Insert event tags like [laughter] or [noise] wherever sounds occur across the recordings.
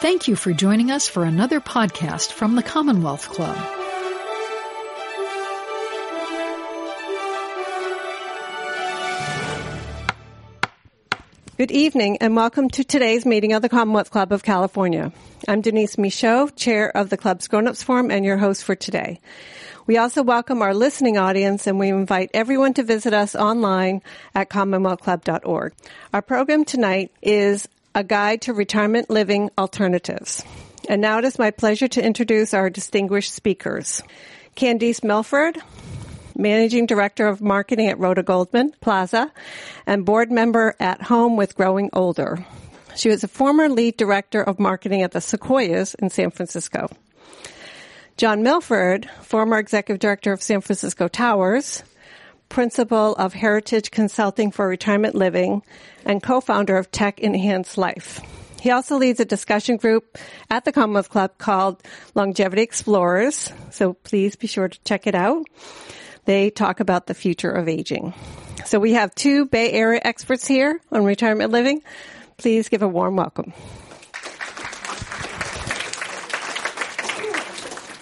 Thank you for joining us for another podcast from the Commonwealth Club. Good evening and welcome to today's meeting of the Commonwealth Club of California. I'm Denise Michaud, chair of the club's Grown-Ups Forum and your host for today. We also welcome our listening audience and we invite everyone to visit us online at commonwealthclub.org. Our program tonight is a guide to retirement living alternatives. And now it is my pleasure to introduce our distinguished speakers. Candice Milford, Managing Director of Marketing at Rhoda Goldman Plaza, and board member at Home with Growing Older. She was a former lead director of marketing at the Sequoias in San Francisco. John Milford, former executive director of San Francisco Towers, principal of Heritage Consulting for Retirement Living, and co-founder of Tech Enhanced Life. He also leads a discussion group at the Commonwealth Club called Longevity Explorers, so please be sure to check it out. They talk about the future of aging. So we have two Bay Area experts here on retirement living. Please give a warm welcome.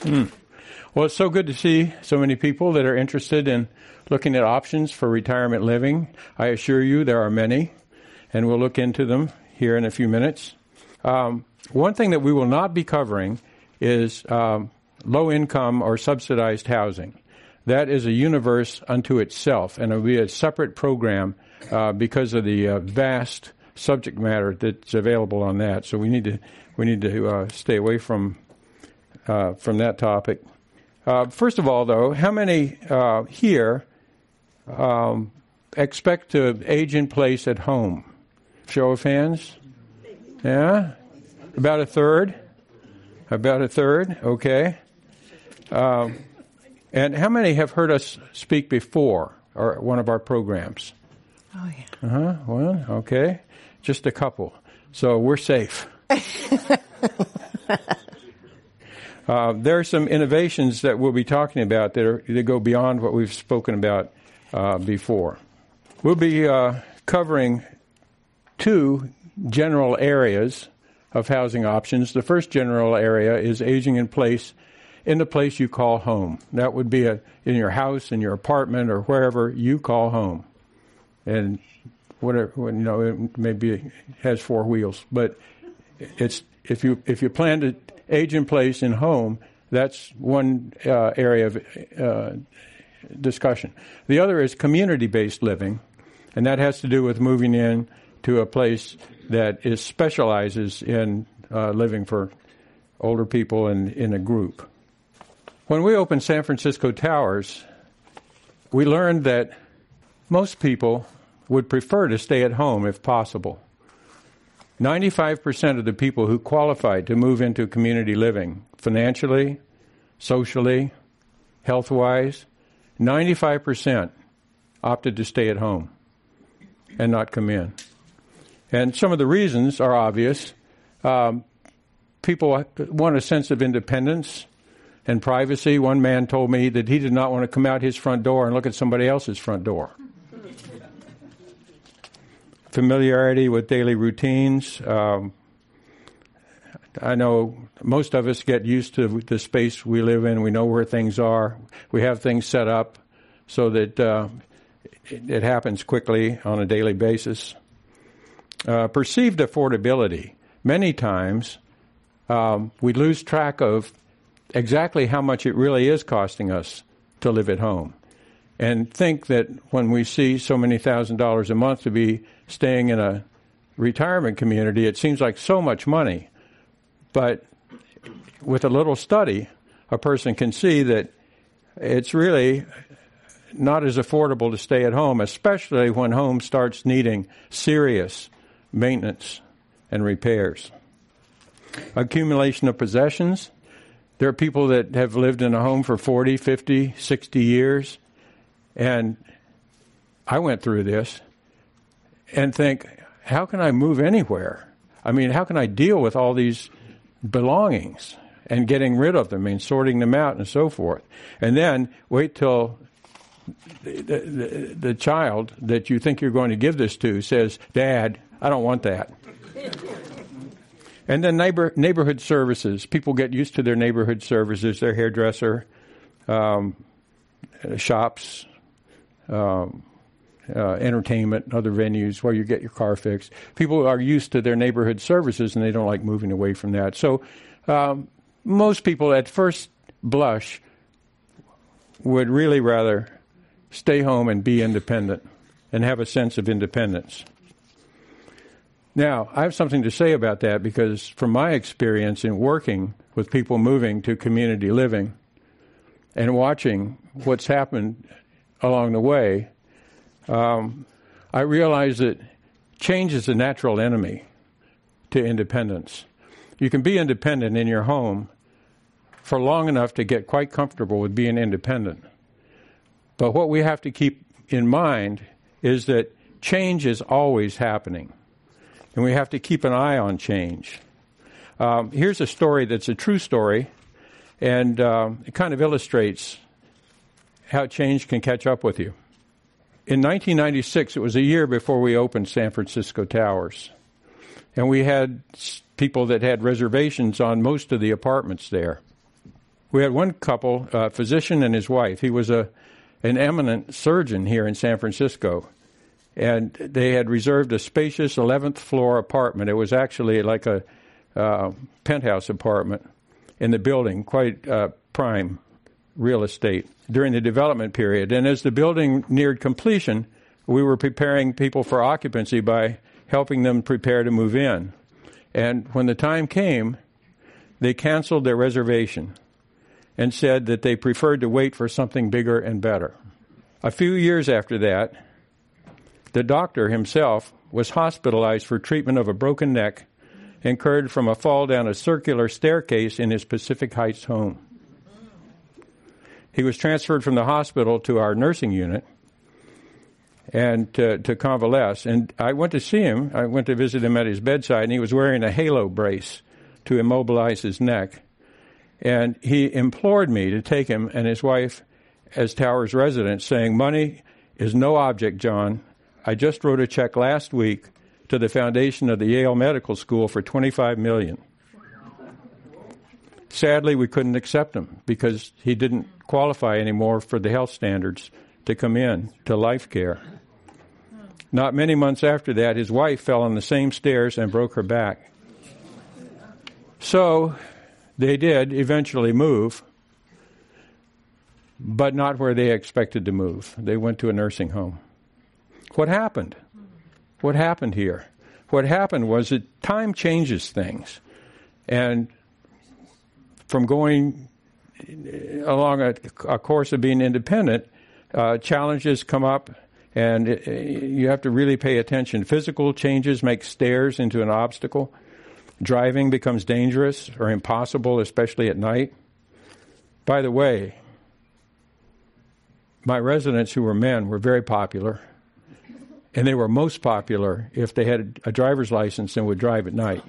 Mm. Well, it's so good to see so many people that are interested in looking at options for retirement living. I assure you there are many, and we'll look into them here in a few minutes. Um, one thing that we will not be covering is um, low income or subsidized housing that is a universe unto itself, and it will be a separate program uh, because of the uh, vast subject matter that's available on that. So we need to we need to uh, stay away from uh, from that topic. Uh, first of all, though, how many uh, here um, expect to age in place at home? Show of hands. Yeah, about a third. About a third. Okay. Um, and how many have heard us speak before or one of our programs? Oh, yeah. Uh huh. One. Okay. Just a couple. So we're safe. [laughs] uh, there are some innovations that we'll be talking about that, are, that go beyond what we've spoken about uh, before. We'll be uh, covering two general areas of housing options. The first general area is aging in place in the place you call home. That would be a, in your house, in your apartment, or wherever you call home. And whatever, you know, it maybe has four wheels, but it's if you if you plan to age in place in home, that's one uh, area of uh, discussion. The other is community-based living, and that has to do with moving in to a place that is specializes in uh, living for older people and in a group. When we opened San Francisco Towers, we learned that most people would prefer to stay at home if possible. 95% of the people who qualified to move into community living, financially, socially, health wise, 95% opted to stay at home and not come in. And some of the reasons are obvious. Um, people want a sense of independence and privacy. One man told me that he did not want to come out his front door and look at somebody else's front door. Familiarity with daily routines. Um, I know most of us get used to the space we live in. We know where things are. We have things set up so that uh, it, happens quickly on a daily basis. Uh, perceived affordability. Many times um, we lose track of exactly how much it really is costing us to live at home. And think that when we see so many thousand dollars a month to be staying in a retirement community, it seems like so much money. But with a little study, a person can see that it's really not as affordable to stay at home, especially when home starts needing serious maintenance and repairs. Accumulation of possessions there are people that have lived in a home for 40, 50, 60 years, and I went through this and think, how can I move anywhere? I mean, how can I deal with all these belongings and getting rid of them and sorting them out and so forth? And then wait till the, the, the child that you think you're going to give this to says, Dad, I don't want that. And then neighbor, neighborhood services. People get used to their neighborhood services, their hairdresser, um, shops, um, uh, entertainment, other venues where you get your car fixed. People are used to their neighborhood services and they don't like moving away from that. So um, most people at first blush would really rather stay home and be independent and have a sense of independence. Now, I have something to say about that because from my experience in working with people moving to community living and watching what's happened along the way, um, I realize that change is a natural enemy to independence. You can be independent in your home for long enough to get quite comfortable with being independent. But what we have to keep in mind is that change is always happening, and we have to keep an eye on change. Um, here's a story that's a true story, and um, it kind of illustrates how change can catch up with you. In 1996, it was a year before we opened San Francisco Towers, and we had people that had reservations on most of the apartments there. We had one couple, a physician and his wife. He was a an eminent surgeon here in San Francisco, and they had reserved a spacious 11th floor apartment. It was actually like a uh, penthouse apartment in the building, quite uh, prime real estate during the development period. And as the building neared completion, we were preparing people for occupancy by helping them prepare to move in. And when the time came, they canceled their reservation and said that they preferred to wait for something bigger and better. A few years after that, the doctor himself was hospitalized for treatment of a broken neck incurred from a fall down a circular staircase in his Pacific Heights home. He was transferred from the hospital to our nursing unit and to, to convalesce. And I went to see him. I went to visit him at his bedside, and he was wearing a halo brace to immobilize his neck. And he implored me to take him and his wife as Towers residents, saying, Money is no object, John. I just wrote a check last week to the foundation of the Yale Medical School for 25 million. Sadly, we couldn't accept him because he didn't qualify anymore for the health standards to come in to life care. Not many months after that, his wife fell on the same stairs and broke her back. So they did eventually move, but not where they expected to move. They went to a nursing home. What happened? What happened here? What happened was that time changes things. And from going along a, a course of being independent, uh, challenges come up, and it, you have to really pay attention. Physical changes make stairs into an obstacle. Driving becomes dangerous or impossible, especially at night. By the way, my residents who were men were very popular, and they were most popular if they had a driver's license and would drive at night.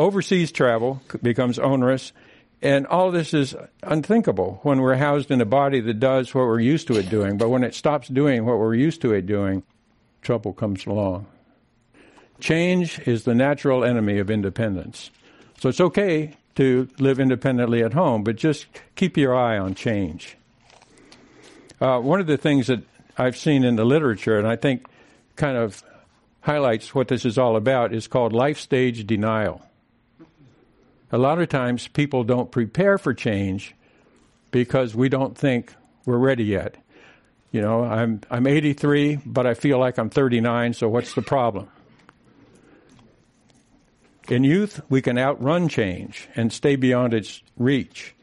Overseas travel becomes onerous, and all this is unthinkable when we're housed in a body that does what we're used to it doing. But when it stops doing what we're used to it doing, trouble comes along. Change is the natural enemy of independence. So it's okay to live independently at home, but just keep your eye on change. Uh, one of the things that I've seen in the literature, and I think kind of highlights what this is all about, is called life stage denial. A lot of times people don't prepare for change because we don't think we're ready yet. You know, I'm I'm 83, but I feel like I'm 39, so what's the problem? In youth, we can outrun change and stay beyond its reach.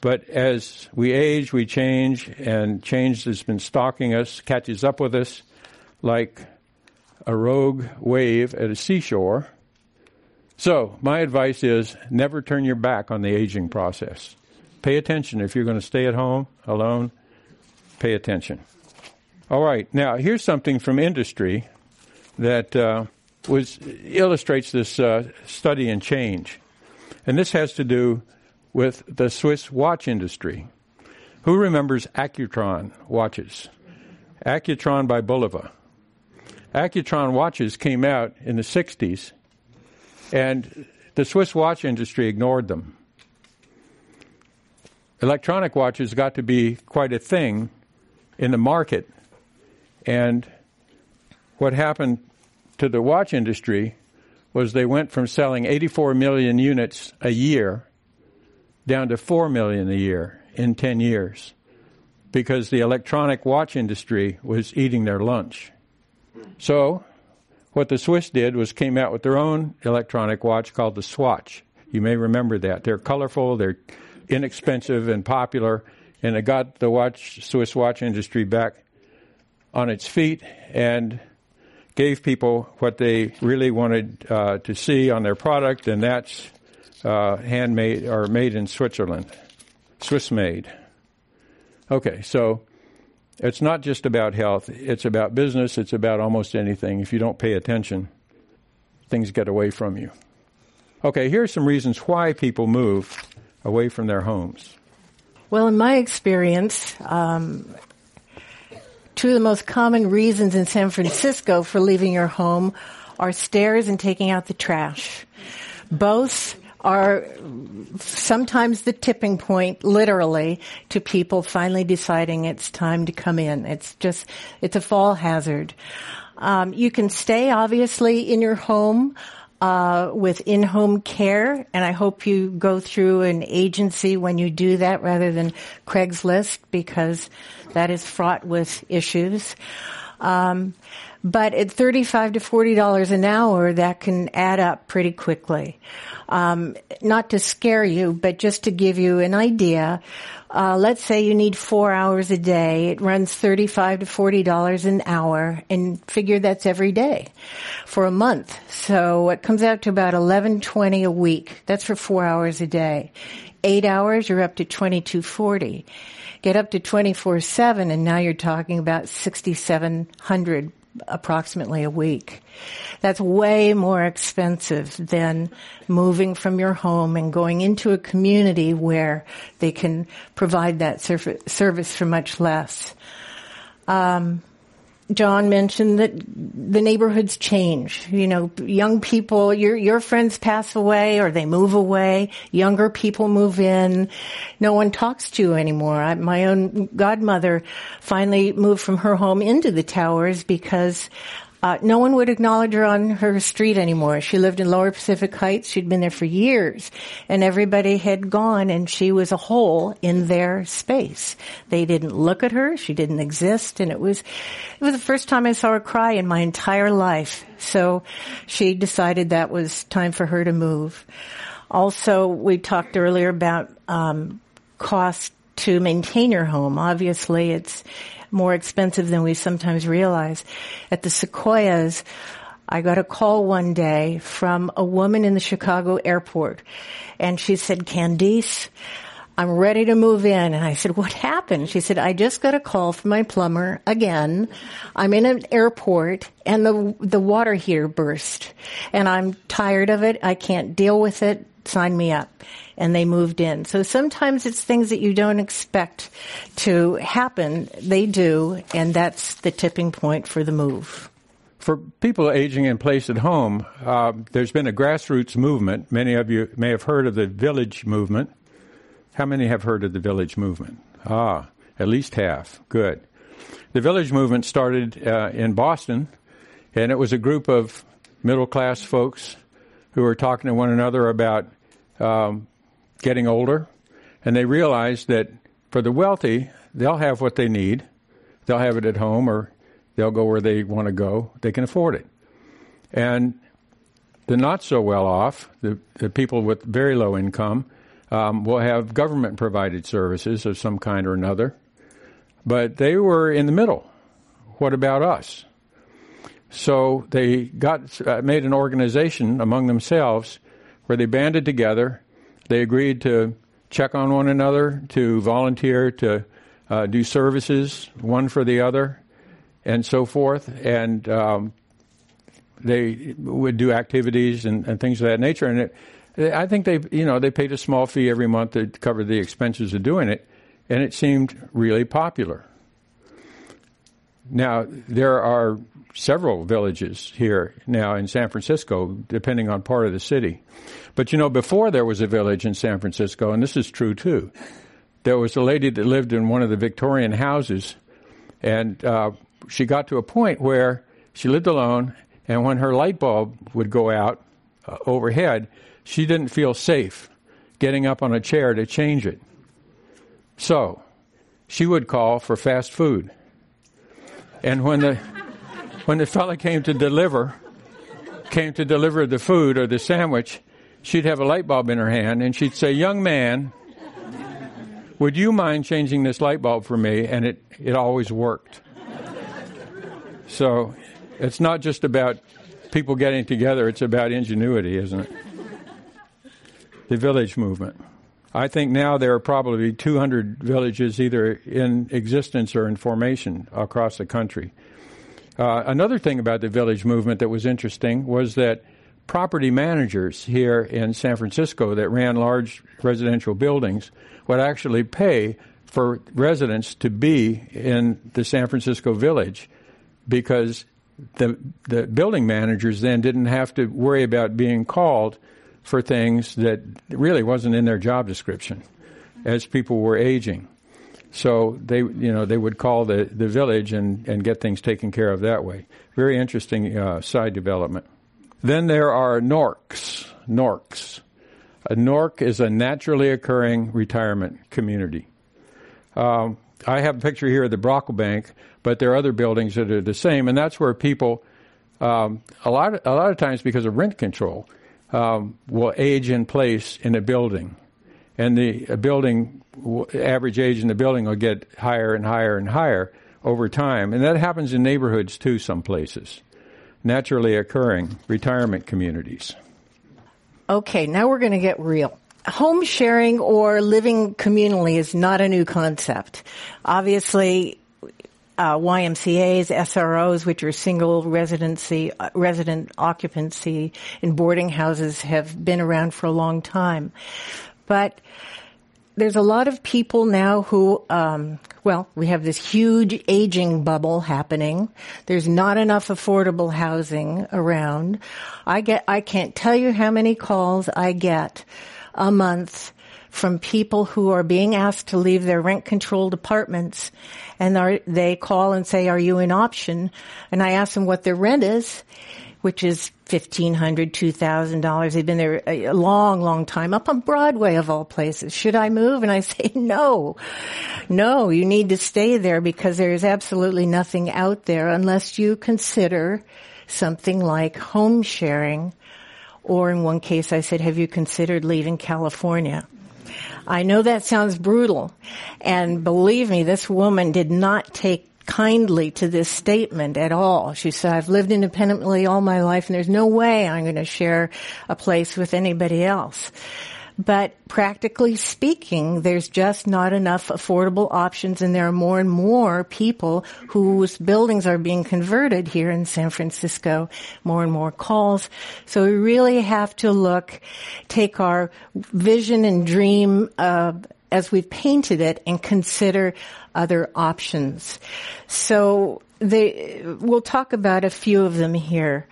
But as we age, we change, and change has been stalking us, catches up with us like a rogue wave at a seashore. So, my advice is never turn your back on the aging process. Pay attention. If you're going to stay at home alone, pay attention. All right, now here's something from industry that uh, was illustrates this uh, study in change, and this has to do with the Swiss watch industry. Who remembers Accutron watches? Accutron by Bulova. Accutron watches came out in the 60s, and the Swiss watch industry ignored them. Electronic watches got to be quite a thing in the market, and what happened to the watch industry was they went from selling 84 million units a year down to 4 million a year in 10 years because the electronic watch industry was eating their lunch. So, what the Swiss did was came out with their own electronic watch called the Swatch. You may remember that. They're colorful, they're inexpensive and popular, and it got the watch Swiss watch industry back on its feet and gave people what they really wanted uh, to see on their product, and that's uh, handmade or made in Switzerland, Swiss made. Okay, so it's not just about health, it's about business, it's about almost anything. If you don't pay attention, things get away from you. Okay, here are some reasons why people move away from their homes. Well, in my experience, um, two of the most common reasons in San Francisco for leaving your home are stairs and taking out the trash. Both are sometimes the tipping point, literally, to people finally deciding it's time to come in. It's just, it's a fall hazard. Um, you can stay, obviously, in your home. Uh, with in-home care, and I hope you go through an agency when you do that rather than Craigslist because that is fraught with issues. Um, but at thirty-five to forty dollars an hour, that can add up pretty quickly. Um, not to scare you, but just to give you an idea. Uh, let's say you need four hours a day. It runs thirty-five to forty dollars an hour, and figure that's every day for a month. So it comes out to about eleven twenty a week. That's for four hours a day. Eight hours, you're up to twenty-two forty. Get up to twenty-four seven, and now you're talking about sixty-seven hundred approximately a week. That's way more expensive than moving from your home and going into a community where they can provide that service for much less. Um, John mentioned that the neighborhoods change. You know, young people, your, your friends pass away or they move away. Younger people move in. No one talks to you anymore. I, my own godmother finally moved from her home into the towers because uh, no one would acknowledge her on her street anymore. She lived in Lower Pacific Heights. She'd been there for years, and everybody had gone, and she was a hole in their space. They didn't look at her. She didn't exist, and it was it was the first time I saw her cry in my entire life. So she decided that was time for her to move. Also, we talked earlier about um, cost to maintain your home. Obviously, it's more expensive than we sometimes realize. At the Sequoias, I got a call one day from a woman in the Chicago airport and she said, Candice, I'm ready to move in. And I said, what happened? She said, I just got a call from my plumber again. I'm in an airport and the, the water heater burst and I'm tired of it. I can't deal with it. Sign me up and they moved in. So sometimes it's things that you don't expect to happen. They do, and that's the tipping point for the move. For people aging in place at home, uh, there's been a grassroots movement. Many of you may have heard of the village movement. How many have heard of the village movement? Ah, at least half. Good. The village movement started uh, in Boston, and it was a group of middle class folks who were talking to one another about um, getting older, and they realize that for the wealthy, they'll have what they need. They'll have it at home or they'll go where they want to go. They can afford it. And the not so well off, the, the people with very low income, um, will have government provided services of some kind or another. But they were in the middle. What about us? So they got uh, made an organization among themselves where they banded together they agreed to check on one another, to volunteer, to uh, do services, one for the other, and so forth. And um, they would do activities and, and, things of that nature. And it, I think they, you know, they paid a small fee every month to cover the expenses of doing it, and it seemed really popular. now, there are several villages here now in San Francisco, depending on part of the city. But you know, before there was a village in San Francisco, and this is true too, there was a lady that lived in one of the Victorian houses, and uh, she got to a point where she lived alone, and when her light bulb would go out uh, overhead, she didn't feel safe getting up on a chair to change it. So, she would call for fast food. And when the when the fella came to deliver came to deliver the food or the sandwich, she'd have a light bulb in her hand and she'd say, "Young man, would you mind changing this light bulb for me?" And it it always worked. So, it's not just about people getting together, it's about ingenuity, isn't it? The village movement. I think now there are probably 200 villages either in existence or in formation across the country. Uh, another thing about the village movement that was interesting was that property managers here in San Francisco that ran large residential buildings would actually pay for residents to be in the San Francisco village because the the building managers then didn't have to worry about being called for things that really wasn't in their job description as people were aging. So they, you know, they would call the, the village and, and get things taken care of that way. Very interesting uh, side development. Then there are NORCs. NORCs. A NORC is a naturally occurring retirement community. Um, I have a picture here of the Brocklebank, but there are other buildings that are the same, and that's where people, um, a lot, of, a lot of times because of rent control, um, will age in place in a building. And the building, average age in the building will get higher and higher and higher over time. And that happens in neighborhoods too, some places. Naturally occurring retirement communities. Okay, now we're going to get real. Home sharing or living communally is not a new concept. Obviously, uh, YMCA's, SROs, which are single residency, uh, resident occupancy in boarding houses have been around for a long time. But there's a lot of people now who, um, well, we have this huge aging bubble happening. There's not enough affordable housing around. I get, I can't tell you how many calls I get a month from people who are being asked to leave their rent controlled apartments and are, they call and say, are you an option? And I ask them what their rent is, which is $1,500, $2,000. They've been there a long, long time, up on Broadway of all places. Should I move? And I [laughs] say, no, no, you need to stay there because there is absolutely nothing out there unless you consider something like home sharing. Or in one case, I said, have you considered leaving California? I know that sounds brutal. And believe me, this woman did not take kindly to this statement at all. She said, I've lived independently all my life and there's no way I'm going to share a place with anybody else. But practically speaking, there's just not enough affordable options and there are more and more people whose buildings are being converted here in San Francisco, more and more calls. So we really have to look, take our vision and dream, uh, as we've painted it and consider other options. So they, we'll talk about a few of them here.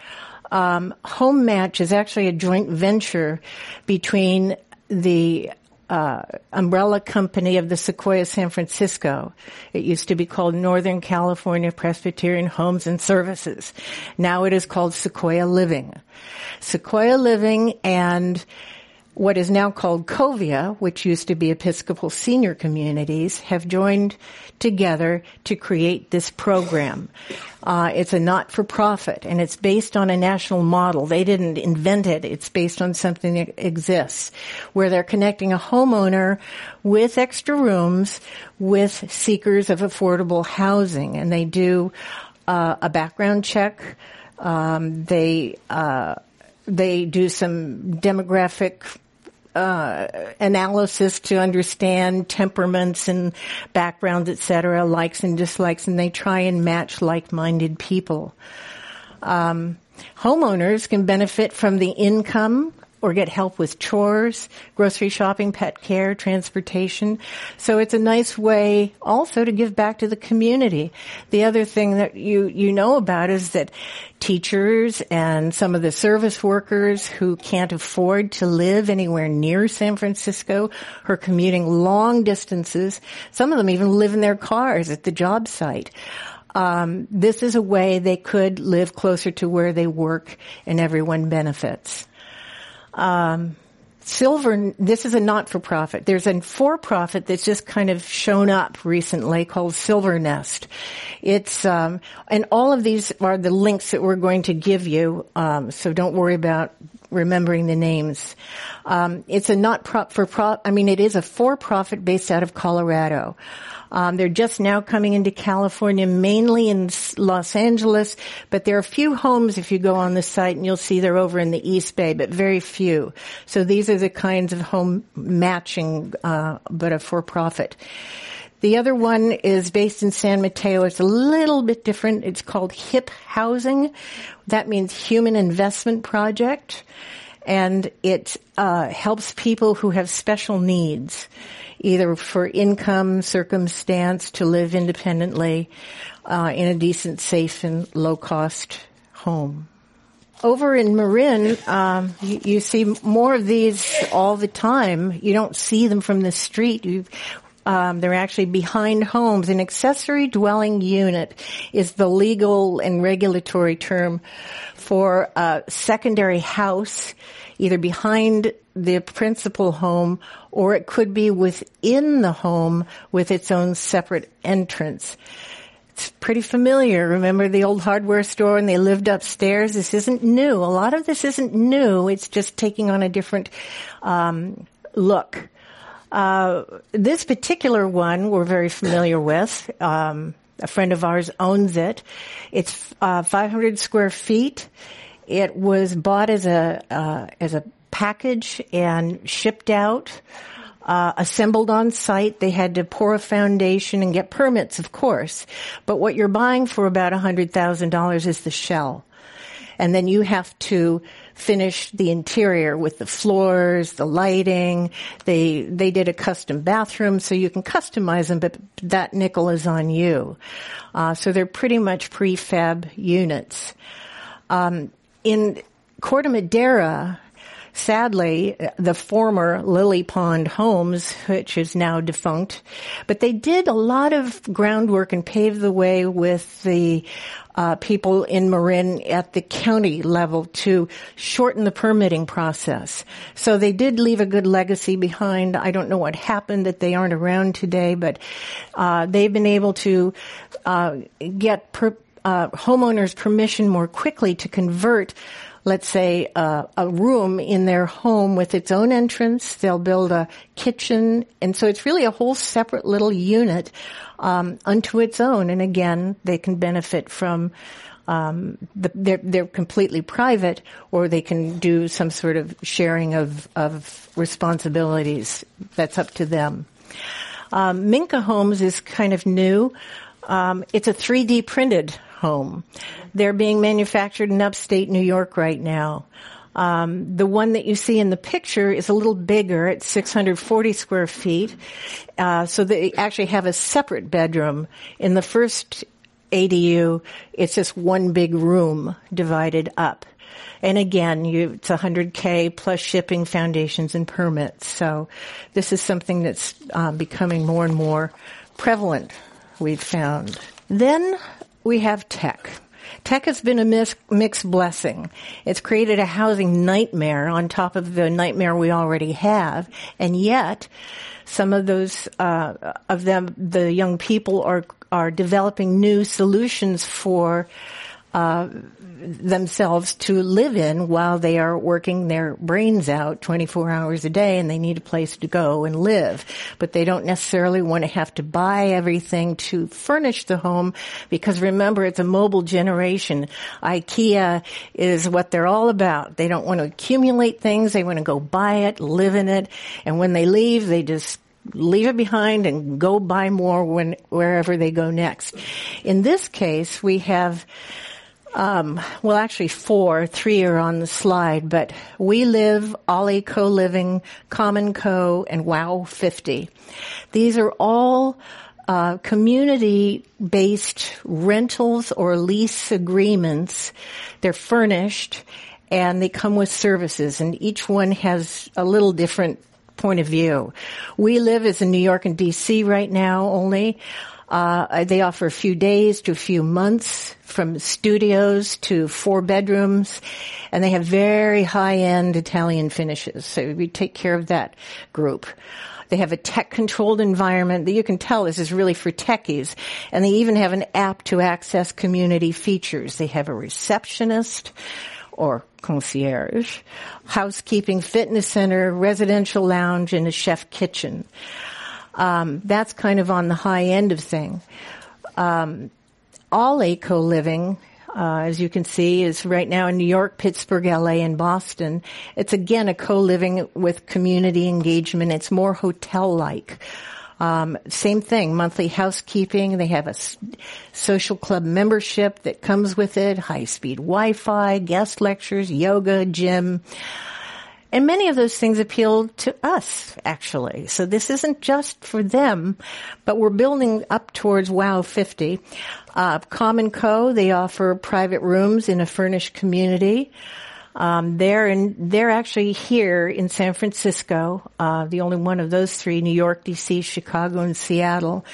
Um, Home Match is actually a joint venture between the uh, umbrella company of the Sequoia San Francisco. It used to be called Northern California Presbyterian Homes and Services. Now it is called Sequoia Living. Sequoia Living and what is now called Covia, which used to be Episcopal Senior Communities, have joined together to create this program. Uh, it's a not-for-profit, and it's based on a national model. They didn't invent it. It's based on something that exists, where they're connecting a homeowner with extra rooms with seekers of affordable housing, and they do uh, a background check. Um, they uh, they do some demographic uh, analysis to understand temperaments and backgrounds, etc., likes and dislikes, and they try and match like-minded people. Um, homeowners can benefit from the income or get help with chores, grocery shopping, pet care, transportation. So it's a nice way also to give back to the community. The other thing that you, you know about is that teachers and some of the service workers who can't afford to live anywhere near San Francisco are commuting long distances. Some of them even live in their cars at the job site. Um, this is a way they could live closer to where they work and everyone benefits. Um, Silver, this is a not-for-profit. There's a for-profit that's just kind of shown up recently called Silvernest. It's, um, and all of these are the links that we're going to give you, um, so don't worry about remembering the names. Um, it's a not-for-profit, I mean, it is a for-profit based out of Colorado. Um, they're just now coming into California, mainly in Los Angeles, but there are a few homes if you go on the site and you'll see they're over in the East Bay, but very few. So these are the kinds of home matching, uh, but a for-profit. The other one is based in San Mateo. It's a little bit different. It's called HIP Housing. That means Human Investment Project. And it uh, helps people who have special needs either for income, circumstance, to live independently uh, in a decent, safe, and low cost home. Over in Marin, um, you, you, see more of these all the time. You don't see them from the street. You, um, they're actually behind homes. An accessory dwelling unit is the legal and regulatory term for a secondary house, either behind the principal home or it could be within the home with its own separate entrance. It's pretty familiar. Remember the old hardware store and they lived upstairs? This isn't new. A lot of this isn't new. It's just taking on a different um, look. Uh, this particular one we're very familiar with. Um, a friend of ours owns it. It's uh, 500 square feet. It was bought as a uh, as a package and shipped out. Uh, assembled on site. They had to pour a foundation and get permits, of course. But what you're buying for about $100,000 is the shell. And then you have to finish the interior with the floors, the lighting. They, they did a custom bathroom so you can customize them, but that nickel is on you. Uh, so they're pretty much prefab units. Um, in Corte Madera, sadly, the former Lily Pond Homes, which is now defunct, but they did a lot of groundwork and paved the way with the uh, people in Marin at the county level to shorten the permitting process. So they did leave a good legacy behind. I don't know what happened that they aren't around today, but uh, they've been able to uh, get per, uh, homeowners permission more quickly to convert let's say, uh, a room in their home with its own entrance. They'll build a kitchen. And so it's really a whole separate little unit, um, unto its own. And again, they can benefit from, um, the, they're, they're completely private or they can do some sort of sharing of, of responsibilities. That's up to them. Um, Minka Homes is kind of new. Um, it's a 3D printed home. They're being manufactured in upstate New York right now. Um, the one that you see in the picture is a little bigger. It's 640 square feet. Uh, so they actually have a separate bedroom. In the first ADU, it's just one big room divided up. And again, you, it's 100k plus shipping, foundations, and permits. So this is something that's um, becoming more and more prevalent. We've found. Then we have tech. Tech has been a mixed blessing. It's created a housing nightmare on top of the nightmare we already have, and yet some of those uh, of them, the young people are are developing new solutions for uh, themselves to live in while they are working their brains out 24 hours a day and they need a place to go and live. But they don't necessarily want to have to buy everything to furnish the home because remember it's a mobile generation. IKEA is what they're all about. They don't want to accumulate things. They want to go buy it, live in it. And when they leave, they just leave it behind and go buy more when wherever they go next. In this case, we have Um, well, actually four, three are on the slide, but WeLive, Ollie Co-Living, Common Co, and Wow 50. These are all uh, community-based rentals or lease agreements. They're furnished and they come with services and each one has a little different point of view. WeLive as in New York and DC right now only. Uh, they offer a few days to a few months from studios to four bedrooms and they have very high end Italian finishes. So we take care of that group. They have a tech controlled environment that you can tell this is really for techies. And they even have an app to access community features. They have a receptionist or concierge, housekeeping, fitness center, residential lounge, and a chef kitchen. Um, that's kind of on the high end of thing. Um, Ollie co-living uh, as you can see, is right now in New York, Pittsburgh, LA, and Boston. It's again a co-living with community engagement. It's more hotel-like. Um, same thing, monthly housekeeping. They have a s- social club membership that comes with it, high-speed Wi-Fi, guest lectures, yoga, gym. And many of those things appeal to us, actually. So this isn't just for them, but we're building up towards WOW 50. Uh, Common Co, they offer private rooms in a furnished community. Um, they're in, they're actually here in San Francisco, uh, the only one of those three, New York, DC, Chicago, and Seattle.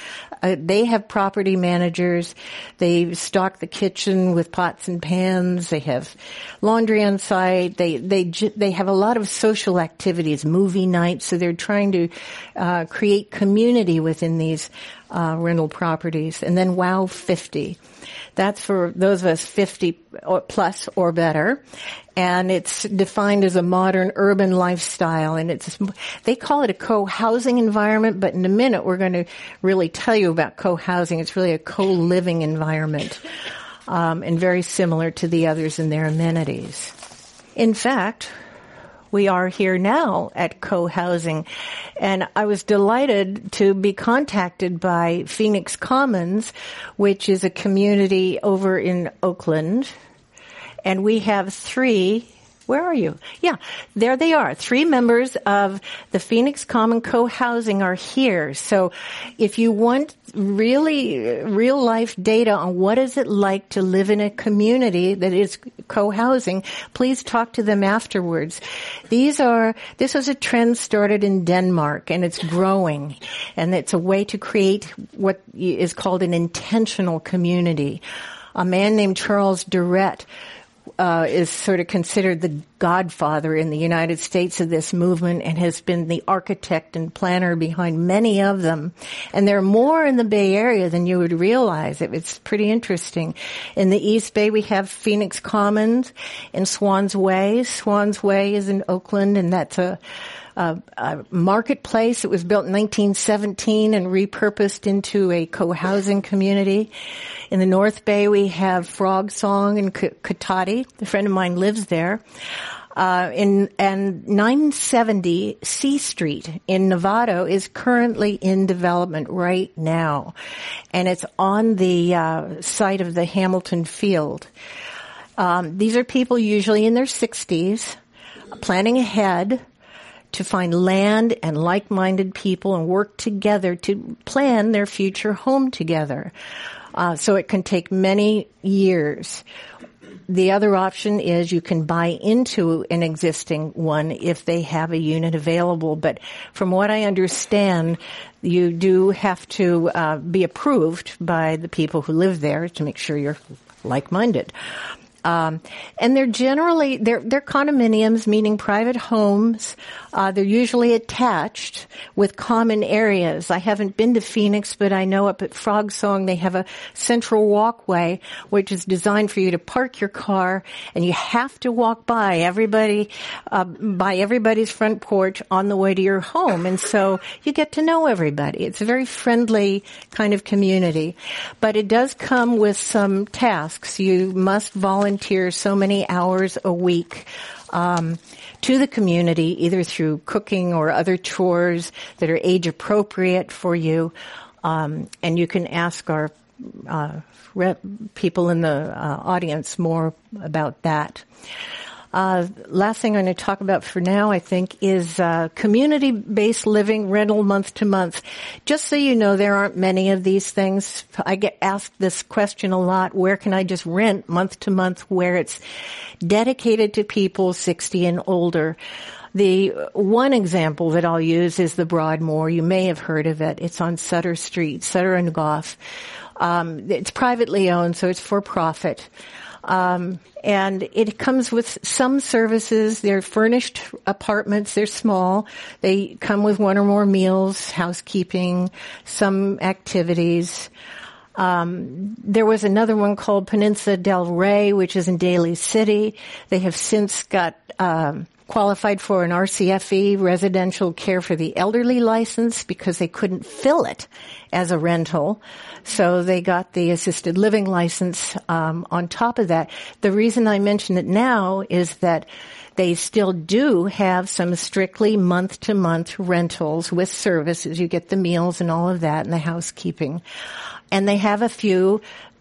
Uh, they have property managers. They stock the kitchen with pots and pans. They have laundry on site. They, they, they have a lot of social activities, movie nights. So they're trying to, uh, create community within these, uh, rental properties. And then WOW 50. That's for those of us 50 or plus or better. And it's defined as a modern urban lifestyle and it's, they call it a co-housing environment, but in a minute we're going to really tell you about co-housing. It's really a co-living environment. Um, and very similar to the others in their amenities. In fact, we are here now at co-housing. And I was delighted to be contacted by Phoenix Commons, which is a community over in Oakland. And we have three where are you? Yeah, there they are. Three members of the Phoenix Common Co-housing are here. So if you want really real life data on what is it like to live in a community that is co-housing, please talk to them afterwards. These are, this was a trend started in Denmark and it's growing and it's a way to create what is called an intentional community. A man named Charles Durrett uh, is sort of considered the godfather in the United States of this movement and has been the architect and planner behind many of them. And there are more in the Bay Area than you would realize. It's pretty interesting. In the East Bay, we have Phoenix Commons in Swans Way. Swans Way is in Oakland, and that's a a, marketplace. It was built in 1917 and repurposed into a co-housing community. In the North Bay, we have Frog Song and Cotati. A friend of mine lives there. Uh, in and 970 C Street in Novato is currently in development right now, and it's on the uh, site of the Hamilton Field. Um, these are people usually in their 60s, planning ahead, to find land and like-minded people and work together to plan their future home together. Uh, so it can take many years. The other option is you can buy into an existing one if they have a unit available. But from what I understand, you do have to uh, be approved by the people who live there to make sure you're like-minded. Um, and they're generally they're they're condominiums, meaning private homes. Uh, they're usually attached with common areas. I haven't been to Phoenix, but I know up at Frog Song they have a central walkway which is designed for you to park your car, and you have to walk by everybody uh, by everybody's front porch on the way to your home, and so you get to know everybody. It's a very friendly kind of community, but it does come with some tasks. You must volunteer volunteer so many hours a week um, to the community, either through cooking or other chores that are age appropriate for you. Um, and you can ask our uh, people in the uh, audience more about that. Uh, last thing I'm going to talk about for now, I think, is uh, community-based living rental month to month. Just so you know, there aren't many of these things. I get asked this question a lot. Where can I just rent month to month where it's dedicated to people 60 and older? The one example that I'll use is the Broadmoor. You may have heard of it. It's on Sutter Street, Sutter and Gough. Um, it's privately owned, so it's for profit. Um, and it comes with some services. They're furnished apartments. They're small. They come with one or more meals, housekeeping, some activities. Um, there was another one called Peninsula Del Rey, which is in Daly City. They have since got um, qualified for an RCFE residential care for the elderly license because they couldn't fill it as a rental. So they got the assisted living license um, on top of that. The reason I mention it now is that they still do have some strictly month to month rentals with services. You get the meals and all of that and the housekeeping. And they have a few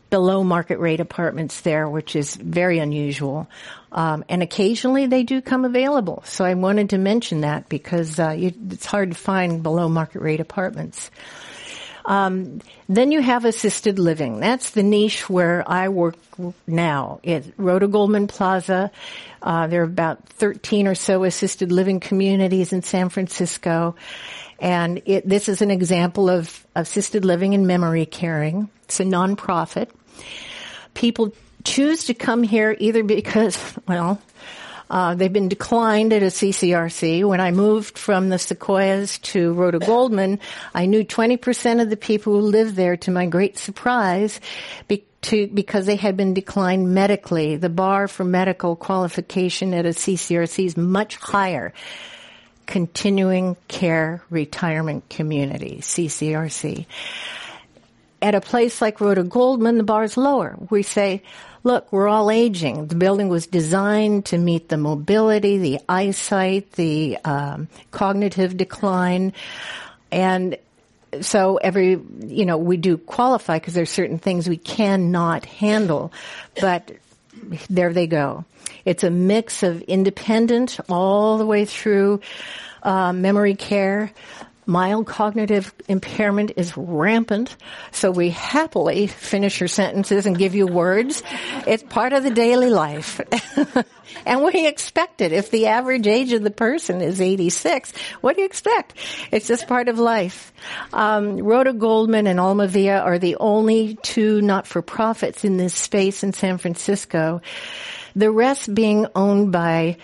below market rate apartments there, which is very unusual. Um, and occasionally they do come available. So I wanted to mention that because uh, you, it's hard to find below market rate apartments. Um, then you have assisted living. That's the niche where I work now. At Rhoda Goldman Plaza, uh, there are about 13 or so assisted living communities in San Francisco. And it, this is an example of assisted living and memory caring. It's a nonprofit. People choose to come here either because, well, uh, they've been declined at a CCRC. When I moved from the Sequoias to Rhoda Goldman, I knew 20% of the people who lived there, to my great surprise, be- to, because they had been declined medically. The bar for medical qualification at a CCRC is much higher. Continuing Care Retirement Community, CCRC. At a place like Rhoda Goldman, the bar is lower. We say, look, we're all aging. The building was designed to meet the mobility, the eyesight, the um, cognitive decline, and so every, you know, we do qualify because there's certain things we cannot handle, but there they go. It's a mix of independent all the way through uh, memory care, mild cognitive impairment is rampant, so we happily finish your sentences and give you words. It's part of the daily life. [laughs] and we expect it. If the average age of the person is 86, what do you expect? It's just part of life. Um, Rhoda Goldman and Alma Via are the only two not-for-profits in this space in San Francisco. The rest being owned by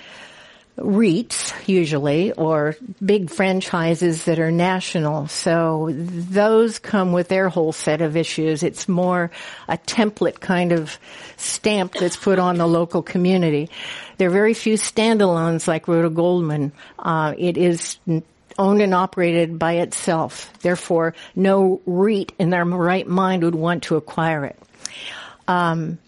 REITs usually or big franchises that are national. So those come with their whole set of issues. It's more a template kind of stamp that's put on the local community. There are very few standalones like Rhoda Goldman. Uh, it is owned and operated by itself. Therefore, no REIT in their right mind would want to acquire it. Um,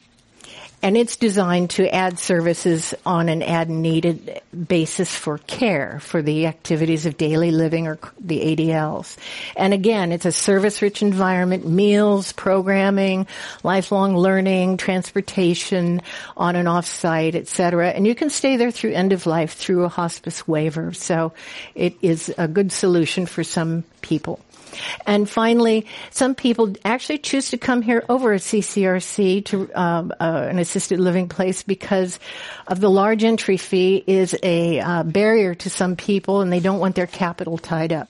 and it's designed to add services on an ad needed basis for care for the activities of daily living or the ADLs. And again, it's a service rich environment, meals, programming, lifelong learning, transportation on and off site, etc. And you can stay there through end of life through a hospice waiver. So it is a good solution for some people. And finally, some people actually choose to come here over a CCRC to um, uh, an assisted living place because of the large entry fee is a uh, barrier to some people, and they don't want their capital tied up.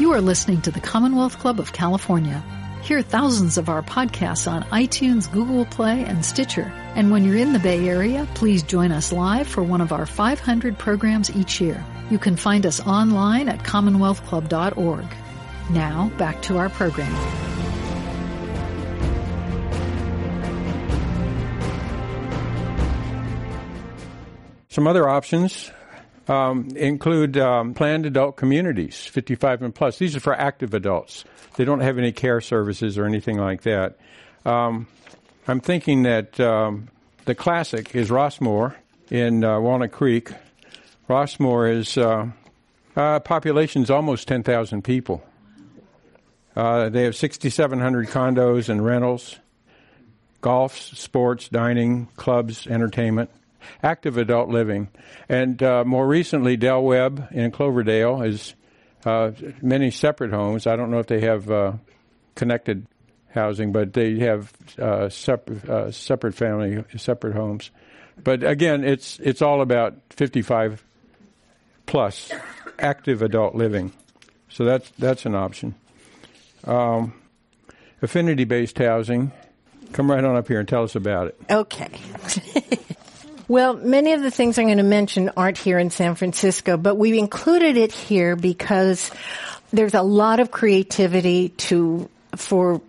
You are listening to the Commonwealth Club of California. Hear thousands of our podcasts on iTunes, Google Play, and Stitcher. And when you're in the Bay Area, please join us live for one of our 500 programs each year. You can find us online at commonwealthclub.org. Now, back to our program. Some other options um, include um, planned adult communities, 55 and plus. These are for active adults. They don't have any care services or anything like that. Um, I'm thinking that um, the classic is Rossmoor in uh, Walnut Creek. Rossmoor is uh, uh, population is almost 10,000 people. Uh, they have 6,700 condos and rentals, golf, sports, dining, clubs, entertainment, active adult living. And uh, more recently, Del Webb in Cloverdale is uh, many separate homes. I don't know if they have uh, connected housing, but they have uh, separate, uh, separate family, separate homes. But again, it's it's all about 55 plus active adult living. So that's that's an option. Um, affinity based housing. Come right on up here and tell us about it. Okay. [laughs] well, many of the things I'm going to mention aren't here in San Francisco, but we included it here because there's a lot of creativity to for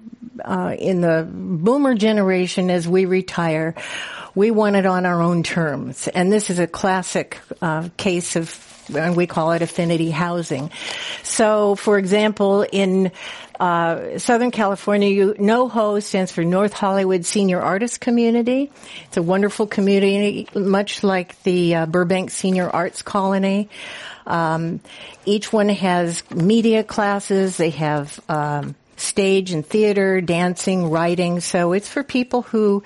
uh, in the boomer generation as we retire. We want it on our own terms, and this is a classic uh, case of and we call it affinity housing. So, for example, in uh, Southern California, you, NoHo stands for North Hollywood Senior Artist Community. It's a wonderful community, much like the uh, Burbank Senior Arts Colony. Um, each one has media classes. They have um, stage and theater, dancing, writing. So it's for people who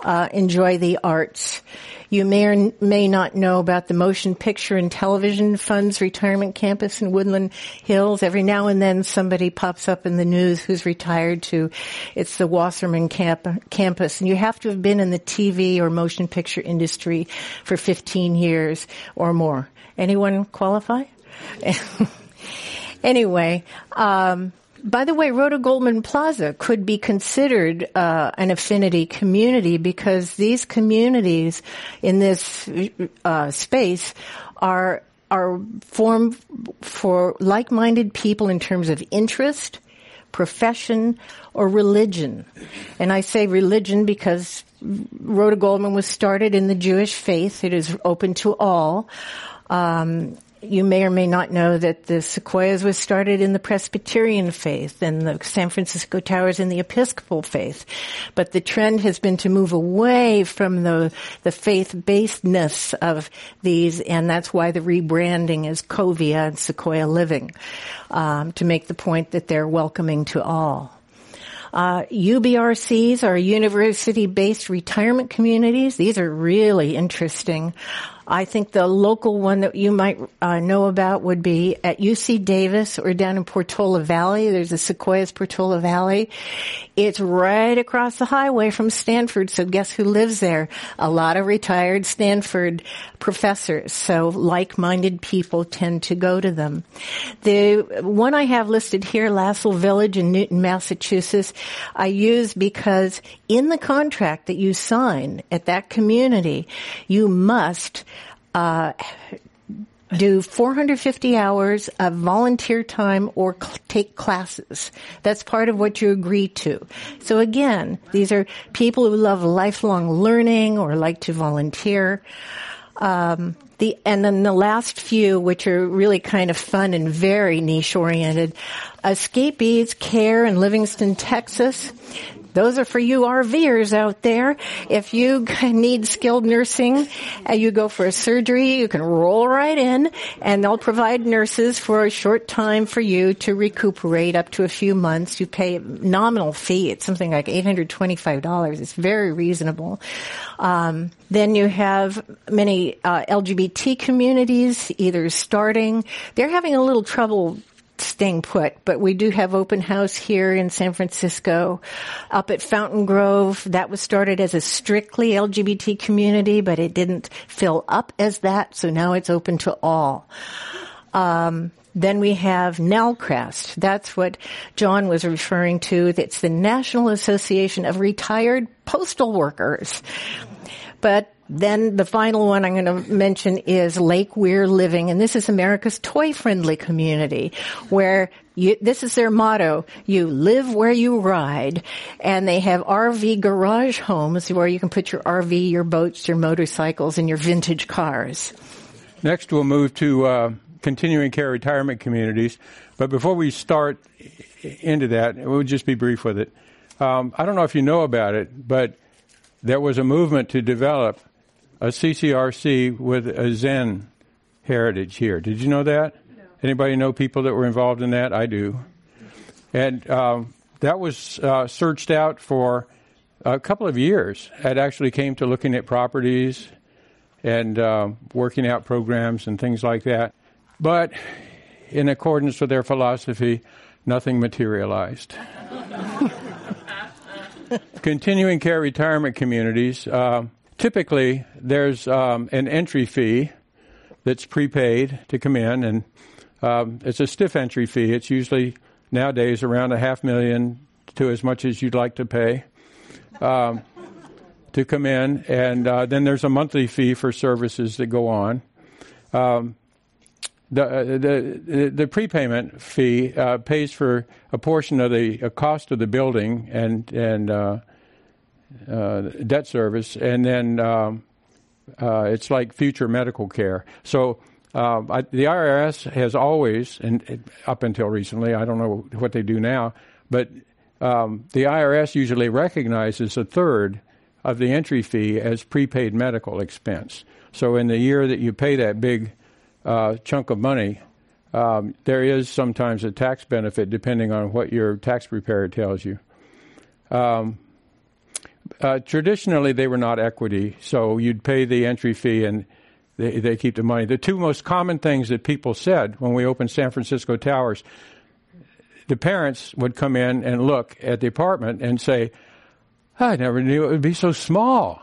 uh, enjoy the arts. You may or may not know about the Motion Picture and Television Fund's retirement campus in Woodland Hills. Every now and then somebody pops up in the news who's retired to, it's the Wasserman camp, campus. And you have to have been in the TV or motion picture industry for 15 years or more. Anyone qualify? [laughs] anyway, um, by the way, Rhoda Goldman Plaza could be considered uh, an affinity community because these communities in this uh, space are are formed for like-minded people in terms of interest, profession, or religion. And I say religion because Rhoda Goldman was started in the Jewish faith. It is open to all. Um, you may or may not know that the Sequoias was started in the Presbyterian faith and the San Francisco Towers in the Episcopal faith. But the trend has been to move away from the, the faith-basedness of these, and that's why the rebranding is Covia and Sequoia Living, um, to make the point that they're welcoming to all. Uh, UBRCs are university-based retirement communities. These are really interesting. I think the local one that you might uh, know about would be at UC Davis or down in Portola Valley. There's the Sequoias Portola Valley. It's right across the highway from Stanford. So guess who lives there? A lot of retired Stanford professors. So like-minded people tend to go to them. The one I have listed here, Lasell Village in Newton, Massachusetts, I use because in the contract that you sign at that community, you must uh, do 450 hours of volunteer time or cl- take classes. That's part of what you agree to. So again, these are people who love lifelong learning or like to volunteer. Um, the and then the last few, which are really kind of fun and very niche oriented, Escapees CARE in Livingston, Texas. Those are for you RVers out there. If you [laughs] need skilled nursing and you go for a surgery, you can roll right in and they'll provide nurses for a short time for you to recuperate up to a few months. You pay a nominal fee. It's something like $825. It's very reasonable. Um, then you have many uh, LGBT communities either starting, they're having a little trouble staying put, but we do have Openhouse here in San Francisco. Up at Fountaingrove, that was started as a strictly LGBT community, but it didn't fill up as that, so now it's open to all. Um, then we have NALCREST. That's what John was referring to. It's the National Association of Retired Postal Workers. But then the final one I'm going to mention is Lake Weir Living, and this is America's toy-friendly community, where you, this is their motto: "You live where you ride," and they have RV garage homes where you can put your RV, your boats, your motorcycles, and your vintage cars. Next, we'll move to uh, continuing care retirement communities. But before we start into that, we'll just be brief with it. Um, I don't know if you know about it, but there was a movement to develop a CCRC with a Zen heritage here. Did you know that? No. Anybody know people that were involved in that? I do. And um, that was uh, searched out for a couple of years. It actually came to looking at properties and uh, working out programs and things like that. But in accordance with their philosophy, nothing materialized. [laughs] Continuing care retirement communities, uh, typically there's um, an entry fee that's prepaid to come in, and um, it's a stiff entry fee. It's usually nowadays around a half million to as much as you'd like to pay um, to come in, and uh, then there's a monthly fee for services that go on. Um, the, uh, the the prepayment fee uh, pays for a portion of the uh, cost of the building and and uh, uh, debt service, and then um, it's like future medical care. So um, I, the IRS has always, and up until recently, I don't know what they do now, but um, the IRS usually recognizes a third of the entry fee as prepaid medical expense. So in the year that you pay that big uh, chunk of money, um, there is sometimes a tax benefit depending on what your tax preparer tells you. Um, uh, traditionally, they were not equity, so you'd pay the entry fee and they, they keep the money. The two most common things that people said when we opened San Francisco Towers, the parents would come in and look at the apartment and say, I never knew it would be so small.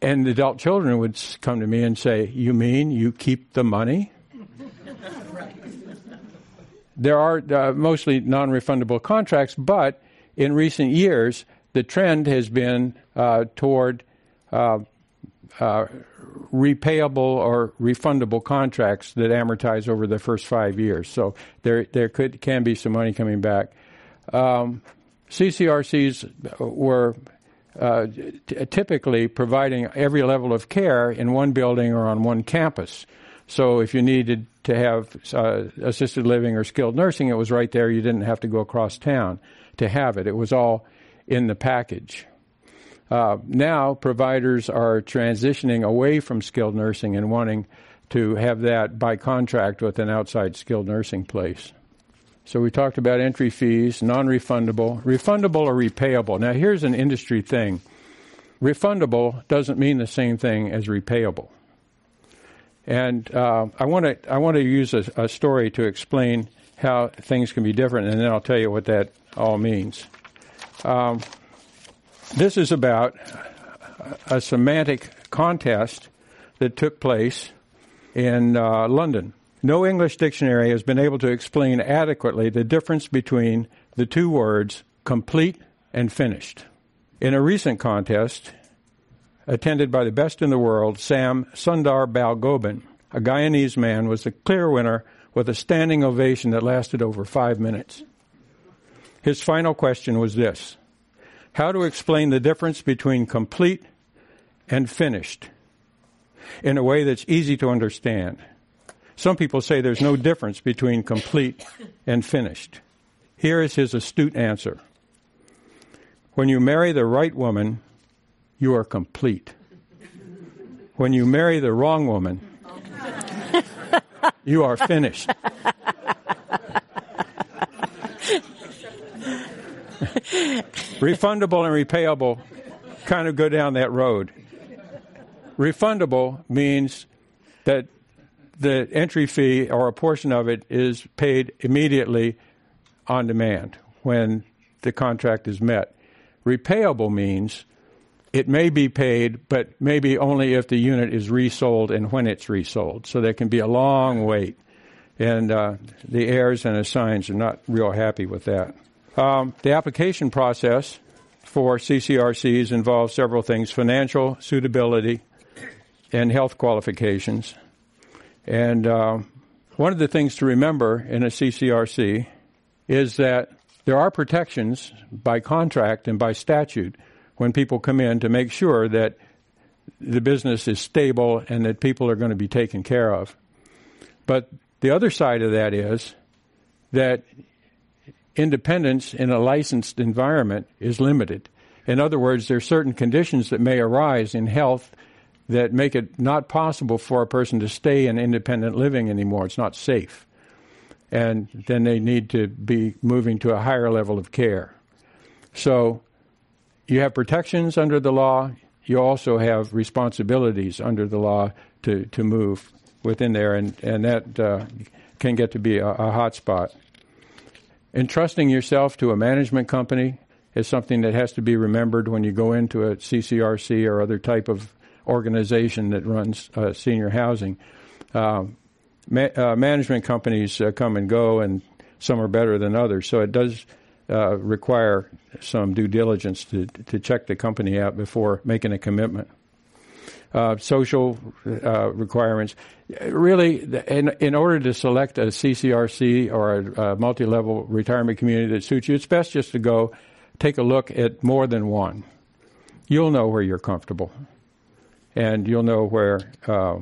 And the adult children would come to me and say, You mean you keep the money? There are uh, mostly non refundable contracts, but in recent years, the trend has been uh, toward uh, uh, repayable or refundable contracts that amortize over the first five years. So there there could can be some money coming back. Um, CCRCs were uh, t- typically providing every level of care in one building or on one campus. So if you needed to have uh, assisted living or skilled nursing, it was right there. You didn't have to go across town to have it. It was all in the package. Uh, now, providers are transitioning away from skilled nursing and wanting to have that by contract with an outside skilled nursing place. So we talked about entry fees, non-refundable, refundable or repayable. Now here's an industry thing. Refundable doesn't mean the same thing as repayable. And uh, I want to I want to use a, a, story to explain how things can be different, and then I'll tell you what that all means. Um, this is about a semantic contest that took place in uh, London. No English dictionary has been able to explain adequately the difference between the two words complete and finished. In a recent contest, attended by the best in the world, Sam Sundar Balgobin, a Guyanese man, was the clear winner with a standing ovation that lasted over five minutes. His final question was this how to explain the difference between complete and finished in a way that's easy to understand. Some people say there's no difference between complete and finished. Here is his astute answer. When you marry the right woman, you are complete. When you marry the wrong woman, [laughs] you are finished. [laughs] Refundable and repayable kind of go down that road. Refundable means that the entry fee or a portion of it is paid immediately on demand when the contract is met. Repayable means it may be paid, but maybe only if the unit is resold and when it's resold. So there can be a long wait. And uh, the heirs and assigns are not real happy with that. Um, the application process for CCRCs involves several things financial suitability and health qualifications. And uh, one of the things to remember in a CCRC is that there are protections by contract and by statute when people come in to make sure that the business is stable and that people are going to be taken care of. But the other side of that is that independence in a licensed environment is limited. In other words, there are certain conditions that may arise in health that make it not possible for a person to stay in independent living anymore. It's not safe. and then they need to be moving to a higher level of care. So you have protections under the law. You also have responsibilities under the law to, to move within there, and, and that uh, can get to be a, a hot spot. Entrusting yourself to a management company is something that has to be remembered when you go into a CCRC or other type of organization that runs uh, senior housing. Uh, ma- uh, management companies uh, come and go, and some are better than others. So it does uh, require some due diligence to to check the company out before making a commitment. Uh, social uh, requirements. Really, in, in order to select a CCRC or a, a multi level retirement community that suits you, it's best just to go take a look at more than one. You'll know where you're comfortable, and you'll know where uh,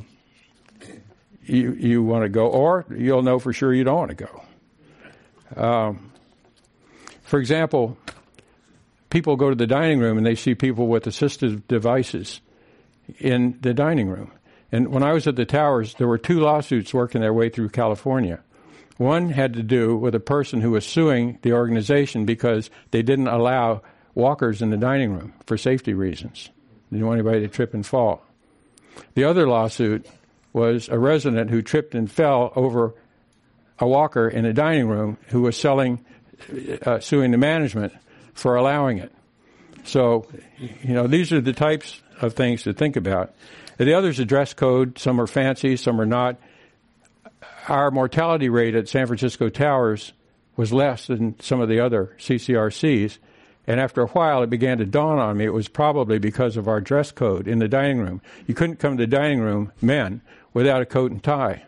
you, you want to go, or you'll know for sure you don't want to go. Um, for example, people go to the dining room and they see people with assistive devices in the dining room. And when I was at the towers, there were two lawsuits working their way through California. One had to do with a person who was suing the organization because they didn't allow walkers in the dining room for safety reasons. They didn't want anybody to trip and fall. The other lawsuit was a resident who tripped and fell over a walker in a dining room who was selling, uh, suing the management for allowing it. So, you know, these are the types of things to think about. The other is dress code. Some are fancy, some are not. Our mortality rate at San Francisco Towers was less than some of the other CCRCs. And after a while, it began to dawn on me it was probably because of our dress code in the dining room. You couldn't come to the dining room, men, without a coat and tie.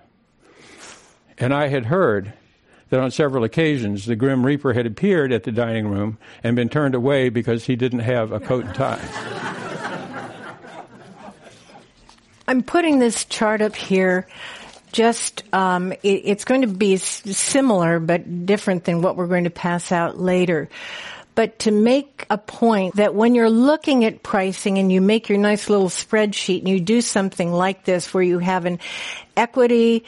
And I had heard that on several occasions the Grim Reaper had appeared at the dining room and been turned away because he didn't have a coat and tie. [laughs] I'm putting this chart up here. Just, um, it, it's going to be similar but different than what we're going to pass out later. But to make a point that when you're looking at pricing and you make your nice little spreadsheet and you do something like this where you have an equity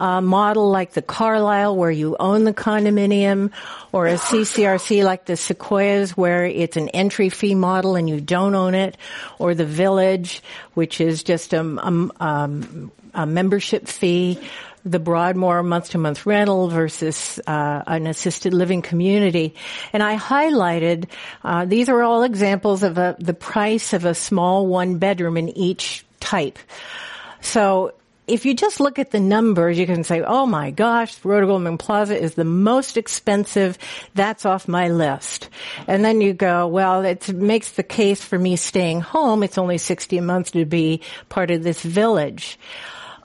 uh, model like the Carlisle where you own the condominium or a CCRC like the Sequoias where it's an entry fee model and you don't own it or the Village which is just a, a, um, a membership fee the Broadmoor month-to-month rental versus uh, an assisted living community. And I highlighted uh, these are all examples of a, the price of a small one bedroom in each type. So if you just look at the numbers, you can say, oh my gosh, Rhoda Goldman Plaza is the most expensive. That's off my list. And then you go, well, it makes the case for me staying home. It's only 60 a month to be part of this village.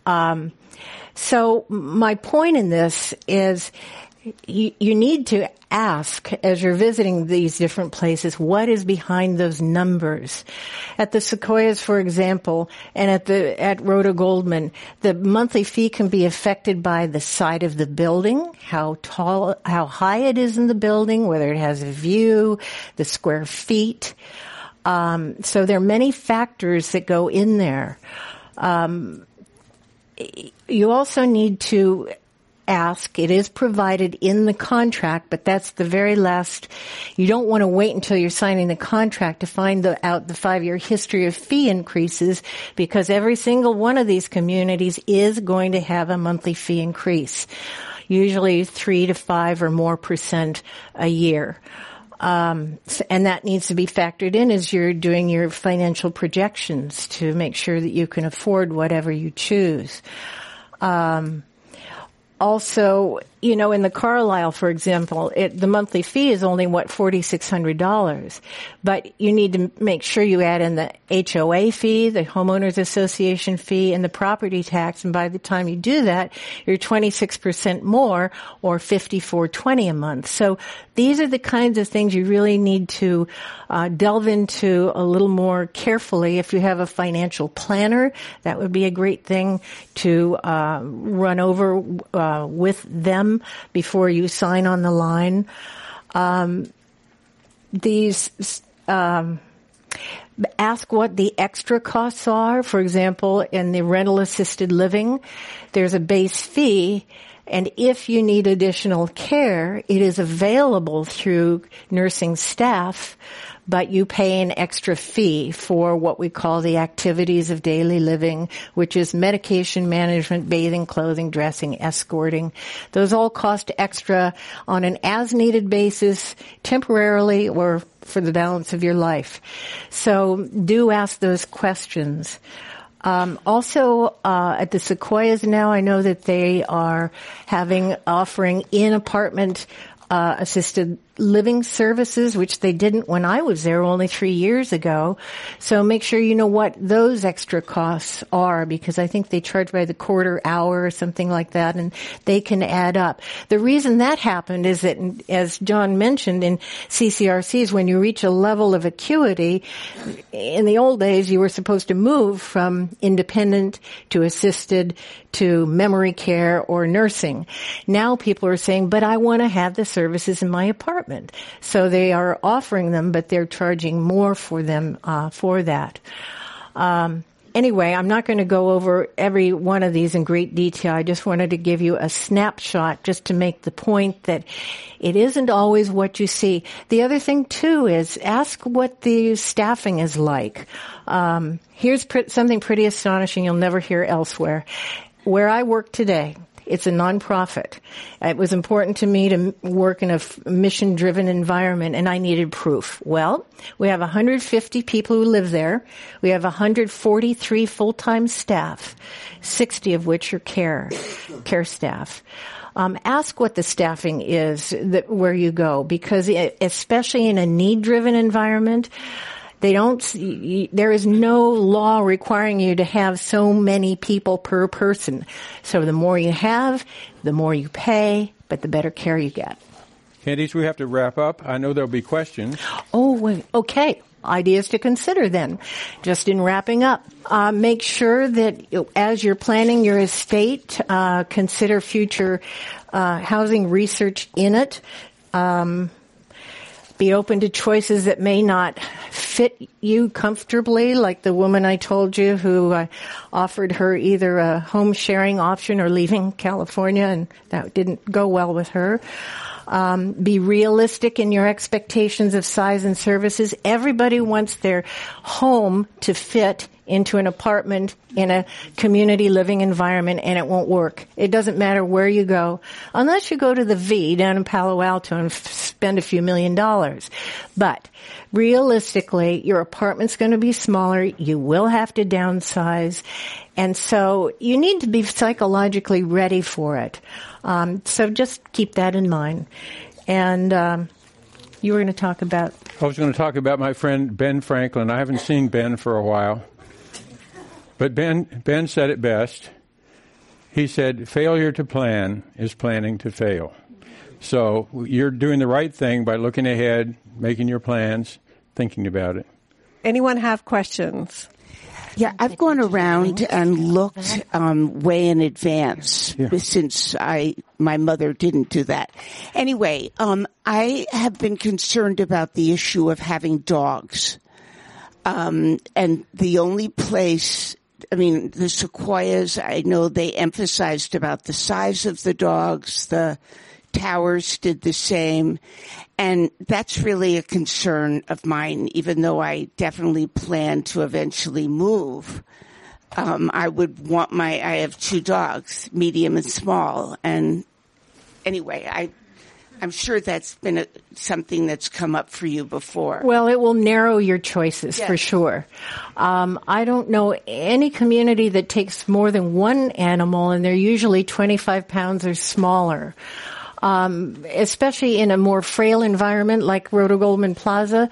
Um, so my point in this is you, need to ask as you're visiting these different places, what is behind those numbers? At the Sequoias, for example, and at the, at Rhoda Goldman, the monthly fee can be affected by the side of the building, how tall, how high it is in the building, whether it has a view, the square feet. Um, so there are many factors that go in there. Um, you also need to ask. It is provided in the contract, but that's the very last. You don't want to wait until you're signing the contract to find the, out the five-year history of fee increases because every single one of these communities is going to have a monthly fee increase, usually three to five or more percent a year. Um, and that needs to be factored in as you're doing your financial projections to make sure that you can afford whatever you choose. Um, also, you know, in the Carlisle, for example, it, the monthly fee is only what forty six hundred dollars, but you need to make sure you add in the HOA fee, the homeowners association fee, and the property tax. And by the time you do that, you're twenty six percent more, or fifty four twenty a month. So these are the kinds of things you really need to uh, delve into a little more carefully. If you have a financial planner, that would be a great thing to uh, run over uh, with them before you sign on the line. Um, these um, ask what the extra costs are. For example, in the rental assisted living, there's a base fee And if you need additional care, it is available through nursing staff but you pay an extra fee for what we call the activities of daily living, which is medication management, bathing, clothing, dressing, escorting. Those all cost extra on an as needed basis, temporarily or for the balance of your life. So do ask those questions. Um, also, uh, at the Sequoias now, I know that they are having offering in apartment uh, assisted living services, which they didn't when I was there only three years ago. So make sure you know what those extra costs are because I think they charge by the quarter hour or something like that and they can add up. The reason that happened is that, as John mentioned in CCRCs, when you reach a level of acuity, in the old days you were supposed to move from independent to assisted to memory care or nursing. Now people are saying, but I want to have the services in my apartment. So they are offering them, but they're charging more for them uh, for that. Um, anyway, I'm not going to go over every one of these in great detail. I just wanted to give you a snapshot just to make the point that it isn't always what you see. The other thing too is ask what the staffing is like. Um, here's something pretty astonishing you'll never hear elsewhere where I work today, it's a nonprofit. It was important to me to work in a mission driven environment and I needed proof. Well, we have 150 people who live there. We have 143 full-time staff, 60 of which are care, care staff. Um, ask what the staffing is that, where you go because it, especially in a need driven environment, they don't, there is no law requiring you to have so many people per person. So the more you have, the more you pay, but the better care you get. Candice, we have to wrap up. I know there'll be questions. Oh, okay. Ideas to consider then. Just in wrapping up, uh, make sure that as you're planning your estate, uh, consider future uh, housing research in it. Um, be open to choices that may not fit you comfortably, like the woman I told you who uh, offered her either a home sharing option or leaving California, and that didn't go well with her. Um, be realistic in your expectations of size and services. Everybody wants their home to fit into an apartment in a community living environment and it won't work. It doesn't matter where you go, unless you go to the Vi down in Palo Alto and f- spend a few million dollars. But realistically, your apartment's going to be smaller. You will have to downsize. And so you need to be psychologically ready for it. Um, so just keep that in mind. And, um, you were going to talk about. I was going to talk about my friend Ben Franklin. I haven't seen Ben for a while. But Ben, Ben said it best. He said, failure to plan is planning to fail. So you're doing the right thing by looking ahead, making your plans, thinking about it. Anyone have questions? Yeah, I've gone around and looked um, way in advance yeah. since I my mother didn't do that. Anyway, um, I have been concerned about the issue of having dogs, um, and the only place I mean, the sequoias, I know they emphasized about the size of the dogs, the towers did the same. And that's really a concern of mine, even though I definitely plan to eventually move. Um, I would want my, I have two dogs, medium and small. And anyway, I I'm sure that's been a, something that's come up for you before. Well, it will narrow your choices yes. for sure. Um, I don't know any community that takes more than one animal, and they're usually 25 pounds or smaller um, especially in a more frail environment like Rhoda Goldman Plaza,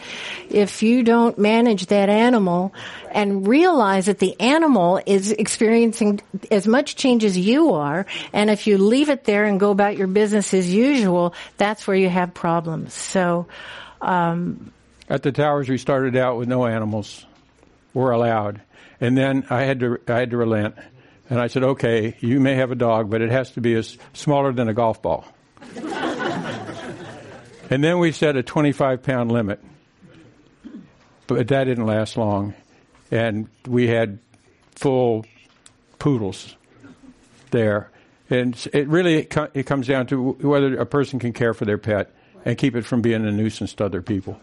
if you don't manage that animal and realize that the animal is experiencing as much change as you are, and if you leave it there and go about your business as usual, that's where you have problems. So, um, at the towers, we started out with no animals were allowed, and then I had to I had to relent. And I said, okay, you may have a dog, but it has to be as smaller than a golf ball. [laughs] and then we set a 25 pound limit. But that didn't last long. And we had full poodles there. And it really it comes down to whether a person can care for their pet and keep it from being a nuisance to other people.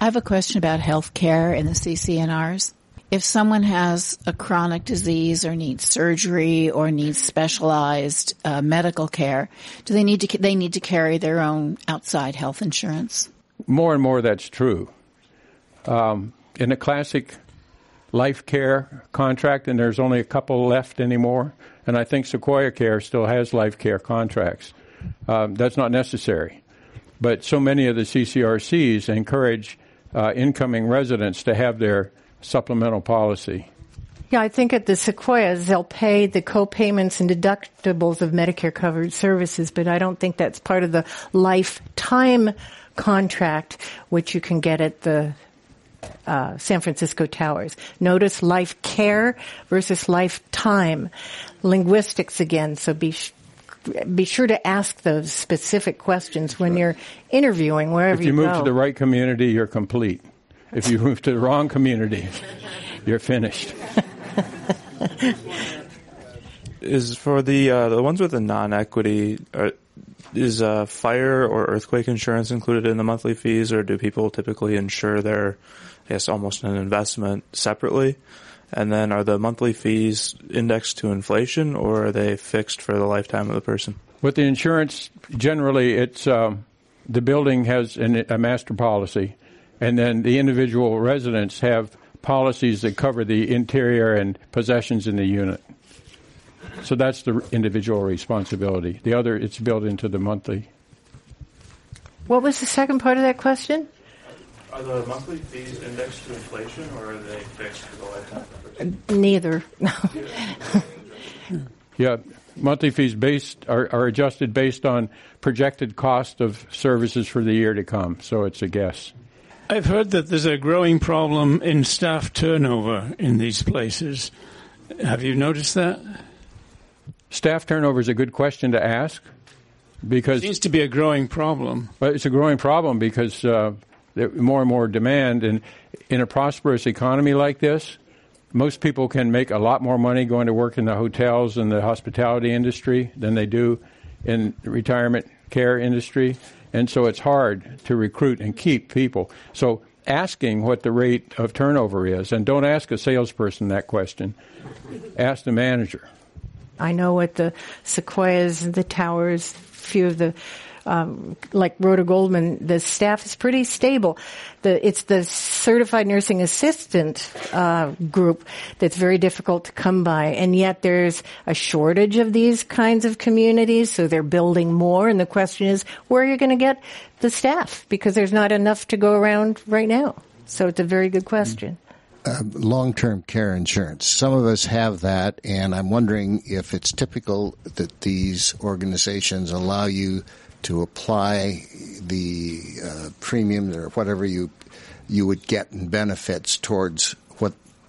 I have a question about health care in the CC&Rs. If someone has a chronic disease or needs surgery or needs specialized uh, medical care, do they need to they need to carry their own outside health insurance? More and more, that's true. Um, in a classic life care contract, and there's only a couple left anymore, and I think Sequoia Care still has life care contracts. Um, that's not necessary. But so many of the CCRCs encourage uh, incoming residents to have their supplemental policy. Yeah, I think at the Sequoias they'll pay the co-payments and deductibles of Medicare covered services, but I don't think that's part of the lifetime contract, which you can get at the uh, San Francisco Towers. Notice life care versus lifetime. Linguistics again, so be sh- be sure to ask those specific questions when you're interviewing wherever you if you, you move go. to the right community, you're complete. If you move to the wrong community, you're finished. [laughs] is for the uh, the ones with the non-equity uh, is uh, fire or earthquake insurance included in the monthly fees, or do people typically insure their, I guess, almost an investment separately? And then are the monthly fees indexed to inflation, or are they fixed for the lifetime of the person? With the insurance, generally, it's um, the building has an, a master policy, and then the individual residents have policies that cover the interior and possessions in the unit. So that's the individual responsibility. The other, it's built into the monthly. What was the second part of that question? Are the monthly fees indexed to inflation, or are they fixed for the lifetime? Neither. [laughs] yeah, monthly fees based are, are adjusted based on projected cost of services for the year to come. So it's a guess. I've heard that there's a growing problem in staff turnover in these places. Have you noticed that? Staff turnover is a good question to ask because it seems to be a growing problem. But it's a growing problem because uh, more and more demand, and in a prosperous economy like this, most people can make a lot more money going to work in the hotels and the hospitality industry than they do in the retirement care industry, and so it's hard to recruit and keep people. So asking what the rate of turnover is, and don't ask a salesperson that question. Ask the manager. I know at the Sequoias, the towers, few of the um, like Rhoda Goldman, the staff is pretty stable. The, it's the certified nursing assistant uh, group that's very difficult to come by, and yet there's a shortage of these kinds of communities, so they're building more. And the question is, where are you going to get the staff? Because there's not enough to go around right now. So it's a very good question. Mm-hmm. Uh, long-term care insurance. Some of us have that, and I'm wondering if it's typical that these organizations allow you to apply the uh, premium or whatever you you would get in benefits towards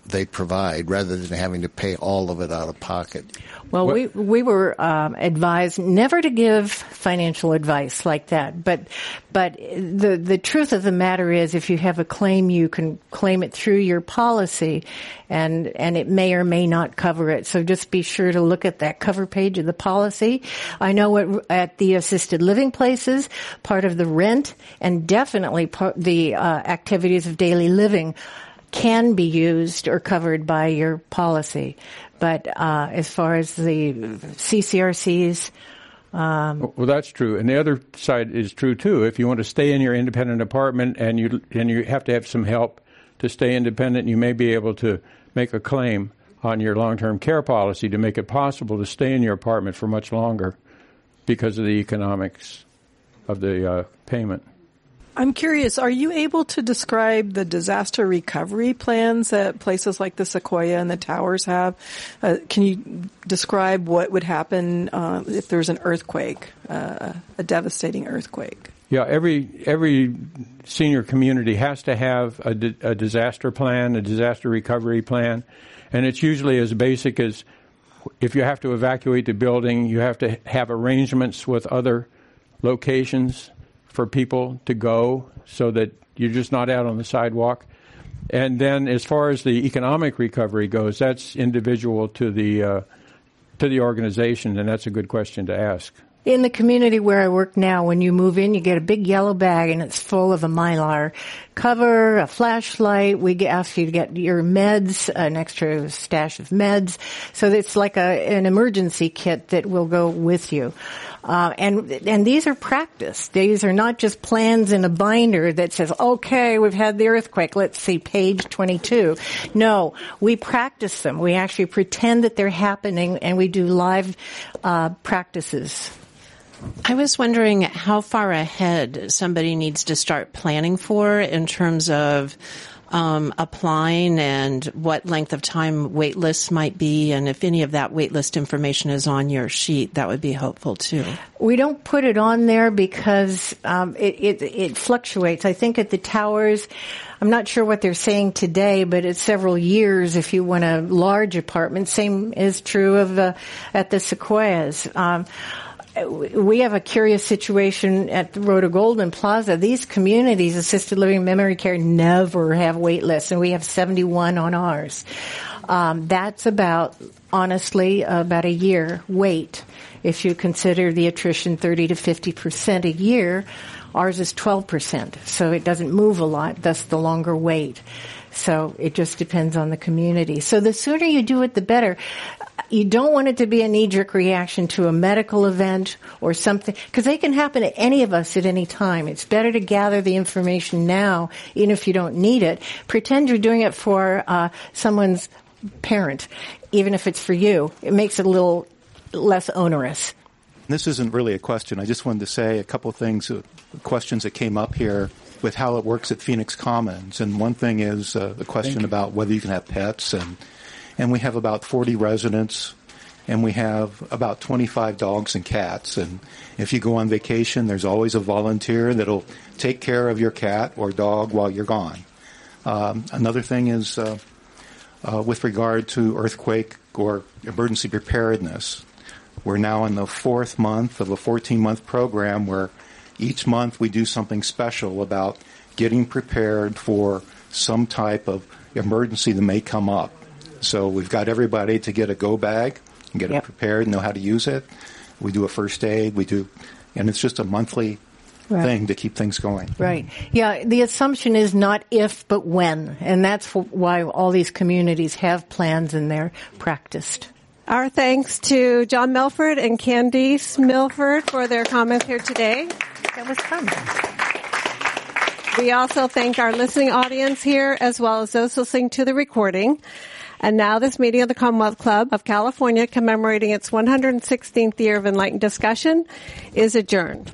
they provide, rather than having to pay all of it out of pocket. Well, what? we we were um, advised never to give financial advice like that. But but the the truth of the matter is, if you have a claim, you can claim it through your policy, and and it may or may not cover it. So just be sure to look at that cover page of the policy. I know at, at the assisted living places, part of the rent and definitely part, the uh, activities of daily living can be used or covered by your policy. But uh, as far as the CCRCs, um, well, that's true, and the other side is true too. If you want to stay in your independent apartment and you and you have to have some help to stay independent, you may be able to make a claim on your long-term care policy to make it possible to stay in your apartment for much longer because of the economics of the uh, payment. I'm curious, are you able to describe the disaster recovery plans that places like the Sequoia and the Towers have? Uh, can you describe what would happen uh, if there's an earthquake, uh, a devastating earthquake? Yeah, every every senior community has to have a, di- a disaster plan, a disaster recovery plan, and it's usually as basic as if you have to evacuate the building, you have to have arrangements with other locations for people to go so that you're just not out on the sidewalk. And then, as far as the economic recovery goes, that's individual to the uh, to the organization, and that's a good question to ask. In the community where I work now, when you move in, you get a big yellow bag and it's full of a mylar cover, a flashlight. We ask you to get your meds, an extra stash of meds. So it's like a, an emergency kit that will go with you. Uh, and and these are practice. These are not just plans in a binder that says, "Okay, we've had the earthquake. Let's see page 22." No, we practice them. We actually pretend that they're happening, and we do live uh, practices. I was wondering how far ahead somebody needs to start planning for in terms of um, applying and what length of time wait lists might be, and if any of that wait list information is on your sheet, that would be helpful too. We don't put it on there because um, it, it, it fluctuates. I think at the towers. I'm not sure what they're saying today, but it's several years if you want a large apartment. Same is true of uh, at the Sequoias. Um, we have a curious situation at the Rhoda Goldman Plaza. These communities, assisted living memory care, never have wait lists, and we have 71 on ours. Um, that's about, honestly, about a year wait. If you consider the attrition 30 to 50 percent a year, ours is 12 percent, so it doesn't move a lot. Thus, the longer wait. So it just depends on the community. So the sooner you do it, the better you don't want it to be a knee-jerk reaction to a medical event or something, because they can happen to any of us at any time. It's better to gather the information now, even if you don't need it. Pretend you're doing it for uh, someone's parent, even if it's for you. It makes it a little less onerous. This isn't really a question. I just wanted to say a couple of things, uh, questions that came up here with how it works at Phoenix Commons. And one thing is uh, the question about whether you can have pets and and we have about 40 residents and we have about 25 dogs and cats. And if you go on vacation, there's always a volunteer that'll take care of your cat or dog while you're gone. Um, another thing is uh, uh, with regard to earthquake or emergency preparedness. We're now in the fourth month of a 14 month program where each month we do something special about getting prepared for some type of emergency that may come up. So we've got everybody to get a go bag and get yep. it prepared, know how to use it. We do a first aid. We do, and it's just a monthly right. thing to keep things going. Right. Yeah. The assumption is not if, but when, and that's why all these communities have plans and they're practiced. Our thanks to John Milford and Candice Milford for their comments here today. That was fun. We also thank our listening audience here as well as those listening to the recording. And now this meeting of the Commonwealth Club of California commemorating its 116th year of enlightened discussion is adjourned.